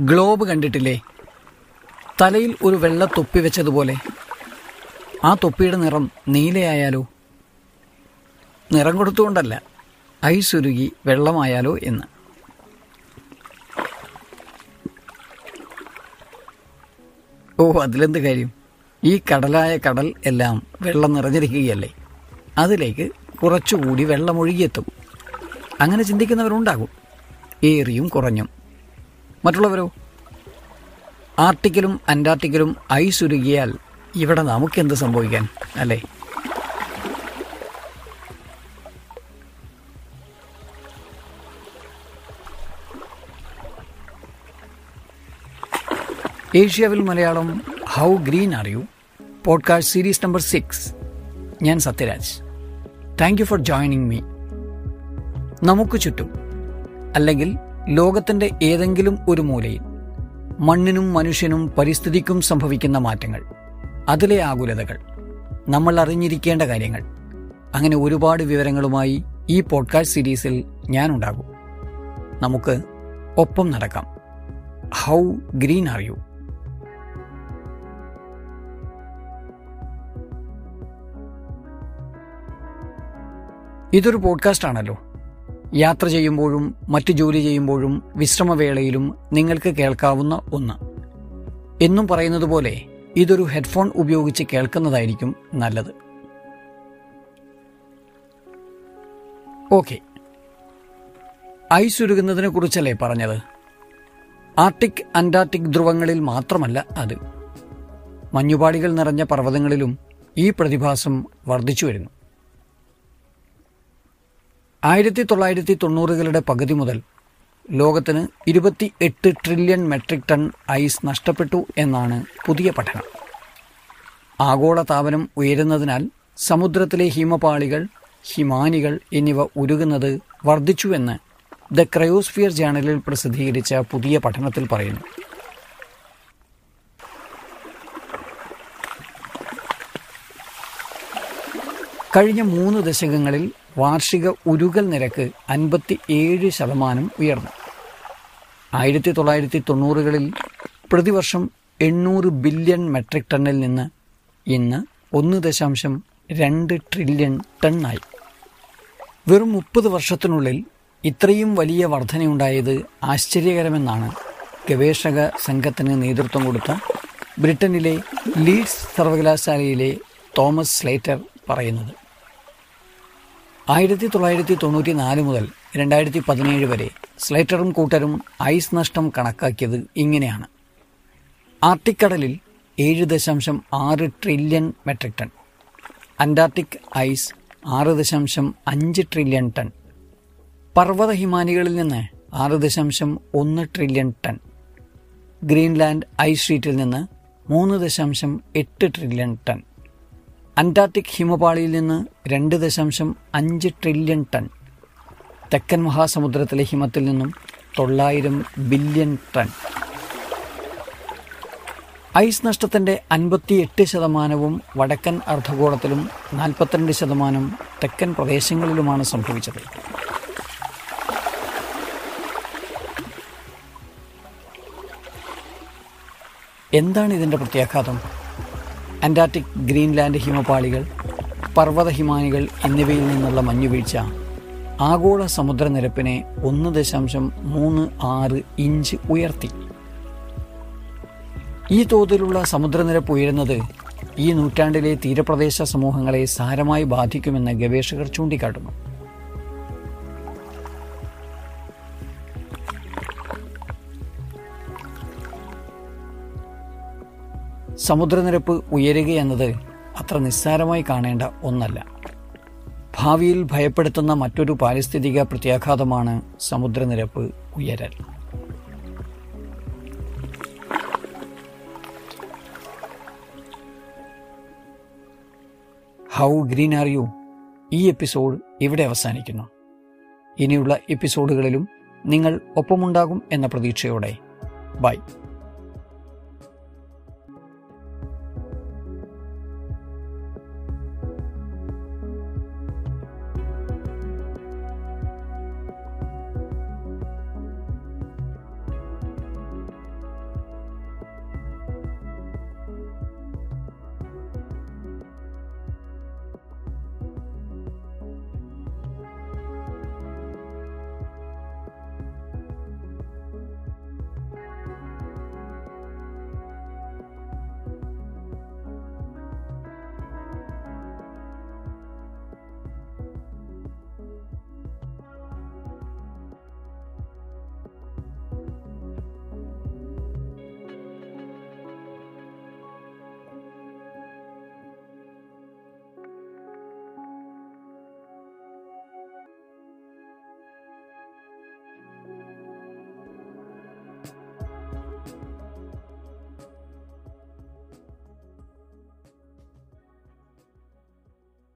Globe കണ്ടിട്ടില്ലേ? തലയിൽ ഒരു വെള്ള തൊപ്പി വെച്ചതുപോലെ. ആ തൊപ്പിയുടെ നിറം നീലയായാലോ? നിറം കൊടുത്തുകൊണ്ടല്ല ഐസുരുകി വെള്ളമായാലോ എന്ന്. ഓ അതിലെന്ത് കാര്യം? ഈ കടലായ കടൽ എല്ലാം വെള്ളം നിറഞ്ഞിരിക്കുകയല്ലേ? അതിലേക്ക് കുറച്ചുകൂടി വെള്ളമൊഴുകിയെത്തും. അങ്ങനെ ചിന്തിക്കുന്നവരുണ്ടാകും. ഏറിയും കുറഞ്ഞും. മറ്റുള്ളവരോ? ആർട്ടിക്കലും അന്റാർട്ടിക്കലും ഐസ് ഉരുകിയാൽ ഇവിടെ നമുക്കെന്ത് സംഭവിക്കാൻ അല്ലേ? ഏഷ്യാവിൽ Malayalam how green are you? Podcast series number six. ഞാൻ Sathyaraj. Thank you for joining me. നമുക്ക് ചുറ്റും അല്ലെങ്കിൽ ലോകത്തിന്റെ ഏതെങ്കിലും ഒരു മൂലയിൽ മണ്ണിനും മനുഷ്യനും പരിസ്ഥിതിക്കും സംഭവിക്കുന്ന മാറ്റങ്ങൾ അതിലെ ആകുലതകൾ നമ്മൾ അറിഞ്ഞിരിക്കേണ്ട കാര്യങ്ങൾ. അങ്ങനെ ഒരുപാട് വിവരങ്ങളുമായി ഈ പോഡ്കാസ്റ്റ് സീരീസിൽ ഞാൻ ഉണ്ടാകും നമുക്ക് ഒപ്പം നടക്കാം. ഹൗ ഗ്രീൻ ആർ യു ഇതൊരു പോഡ്കാസ്റ്റ് ആണല്ലോ. യാത്ര ചെയ്യുമ്പോഴും മറ്റു ജോലി ചെയ്യുമ്പോഴും വിശ്രമവേളയിലും നിങ്ങൾക്ക് കേൾക്കാവുന്ന ഒന്ന്. എന്നും പറയുന്നത് പോലെ ഇതൊരു ഹെഡ്ഫോൺ ഉപയോഗിച്ച് കേൾക്കുന്നതായിരിക്കും നല്ലത്. ഓക്കെ. ഐസ് ഉരുകുന്നതിനെ കുറിച്ചല്ലേ പറഞ്ഞത്? ആർട്ടിക് അന്റാർട്ടിക് ധ്രുവങ്ങളിൽ മാത്രമല്ല അത്. മഞ്ഞുപാടികൾ നിറഞ്ഞ പർവതങ്ങളിലും ഈ പ്രതിഭാസം വർദ്ധിച്ചു വരുന്നു. ആയിരത്തി തൊള്ളായിരത്തി തൊണ്ണൂറുകളുടെ പകുതി മുതൽ ലോകത്തിന് ഇരുപത്തി എട്ട് ട്രില്യൺ മെട്രിക് ടൺ ഐസ് നഷ്ടപ്പെട്ടു എന്നാണ് പുതിയ പഠനം. ആഗോള താപനം ഉയരുന്നതിനാൽ സമുദ്രത്തിലെ ഹിമപാളികൾ ഹിമാനികൾ എന്നിവ ഉരുകുന്നത് വർദ്ധിച്ചുവെന്ന് ദ ക്രയോസ്ഫിയർ ജേണലിൽ പ്രസിദ്ധീകരിച്ച പുതിയ പഠനത്തിൽ പറയുന്നു. കഴിഞ്ഞ മൂന്ന് ദശകങ്ങളിൽ വാർഷിക ഉരുകൽ നിരക്ക് അൻപത്തി ഏഴ് ശതമാനം ഉയർന്നു. ആയിരത്തി തൊള്ളായിരത്തി തൊണ്ണൂറുകളിൽ പ്രതിവർഷം എണ്ണൂറ് ബില്യൺ മെട്രിക് ടണ്ണിൽ നിന്ന് ഇന്ന് ഒന്ന് ദശാംശം രണ്ട് ട്രില്യൺ ടണ്ണായി. വെറും മുപ്പത് വർഷത്തിനുള്ളിൽ ഇത്രയും വലിയ വർധനയുണ്ടായത് ആശ്ചര്യകരമെന്നാണ് ഗവേഷക സംഘത്തിന് നേതൃത്വം കൊടുത്ത ബ്രിട്ടനിലെ ലീഡ്സ് സർവകലാശാലയിലെ തോമസ് സ്ലേറ്റർ പറയുന്നത്. ആയിരത്തി തൊള്ളായിരത്തി തൊണ്ണൂറ്റി നാല് മുതൽ രണ്ടായിരത്തി പതിനേഴ് വരെ സ്ലേറ്ററും കൂട്ടരും ഐസ് നഷ്ടം കണക്കാക്കിയത് ഇങ്ങനെയാണ്. ആർട്ടിക് കടലിൽ ഏഴ് ദശാംശം ആറ് trillion metric ton. Antarctic ice ആറ് ദശാംശം അഞ്ച് ട്രില്യൺ ടൺ. പർവത ഹിമാനികളിൽ നിന്ന് ആറ് ദശാംശം ഒന്ന് ട്രില്യൺ ടൺ. ഗ്രീൻലാൻഡ് ഐസ് ഷീറ്റിൽ നിന്ന് മൂന്ന് ദശാംശം എട്ട് ട്രില്യൺ ടൺ. അന്റാർട്ടിക് ഹിമപാളിയിൽ നിന്ന് രണ്ട് ദശാംശം അഞ്ച് ട്രില്യൺ ടൺ തെക്കൻ മഹാസമുദ്രത്തിലെ ഹിമത്തിൽ നിന്നും തൊള്ളായിരം ബില്യൺ ടൺ. ഐസ് നഷ്ടത്തിന്റെ അൻപത്തിയെട്ട് ശതമാനവും വടക്കൻ അർദ്ധഗോളത്തിലും നാൽപ്പത്തിരണ്ട് ശതമാനം തെക്കൻ പ്രദേശങ്ങളിലുമാണ് സംഭവിച്ചത്. എന്താണ് ഇതിന്റെ പ്രത്യാഘാതം? അന്റാർട്ടിക് ഗ്രീൻലാൻഡ് ഹിമപാളികൾ പർവത ഹിമാനികൾ എന്നിവയിൽ നിന്നുള്ള മഞ്ഞുവീഴ്ച ആഗോള സമുദ്രനിരപ്പിനെ ഒന്ന് ദശാംശം മൂന്ന് ആറ് ഇഞ്ച് ഉയർത്തി. ഈ തോതിലുള്ള സമുദ്രനിരപ്പ് ഉയരുന്നത് ഈ നൂറ്റാണ്ടിലെ തീരപ്രദേശ സമൂഹങ്ങളെ സാരമായി ബാധിക്കുമെന്ന് ഗവേഷകർ ചൂണ്ടിക്കാട്ടുന്നു. സമുദ്രനിരപ്പ് ഉയരുകയെന്നത് അത്ര നിസ്സാരമായി കാണേണ്ട ഒന്നല്ല. ഭാവിയിൽ ഭയപ്പെടുത്തുന്ന മറ്റൊരു പാരിസ്ഥിതിക പ്രത്യാഘാതമാണ് സമുദ്രനിരപ്പ് ഉയരൽ. ഹൗ ഗ്രീൻ ആർ യു ഈ എപ്പിസോഡ് ഇവിടെ അവസാനിക്കുന്നു. ഇനിയുള്ള എപ്പിസോഡുകളിലും നിങ്ങൾ ഒപ്പമുണ്ടാകും എന്ന പ്രതീക്ഷയോടെ. ബൈ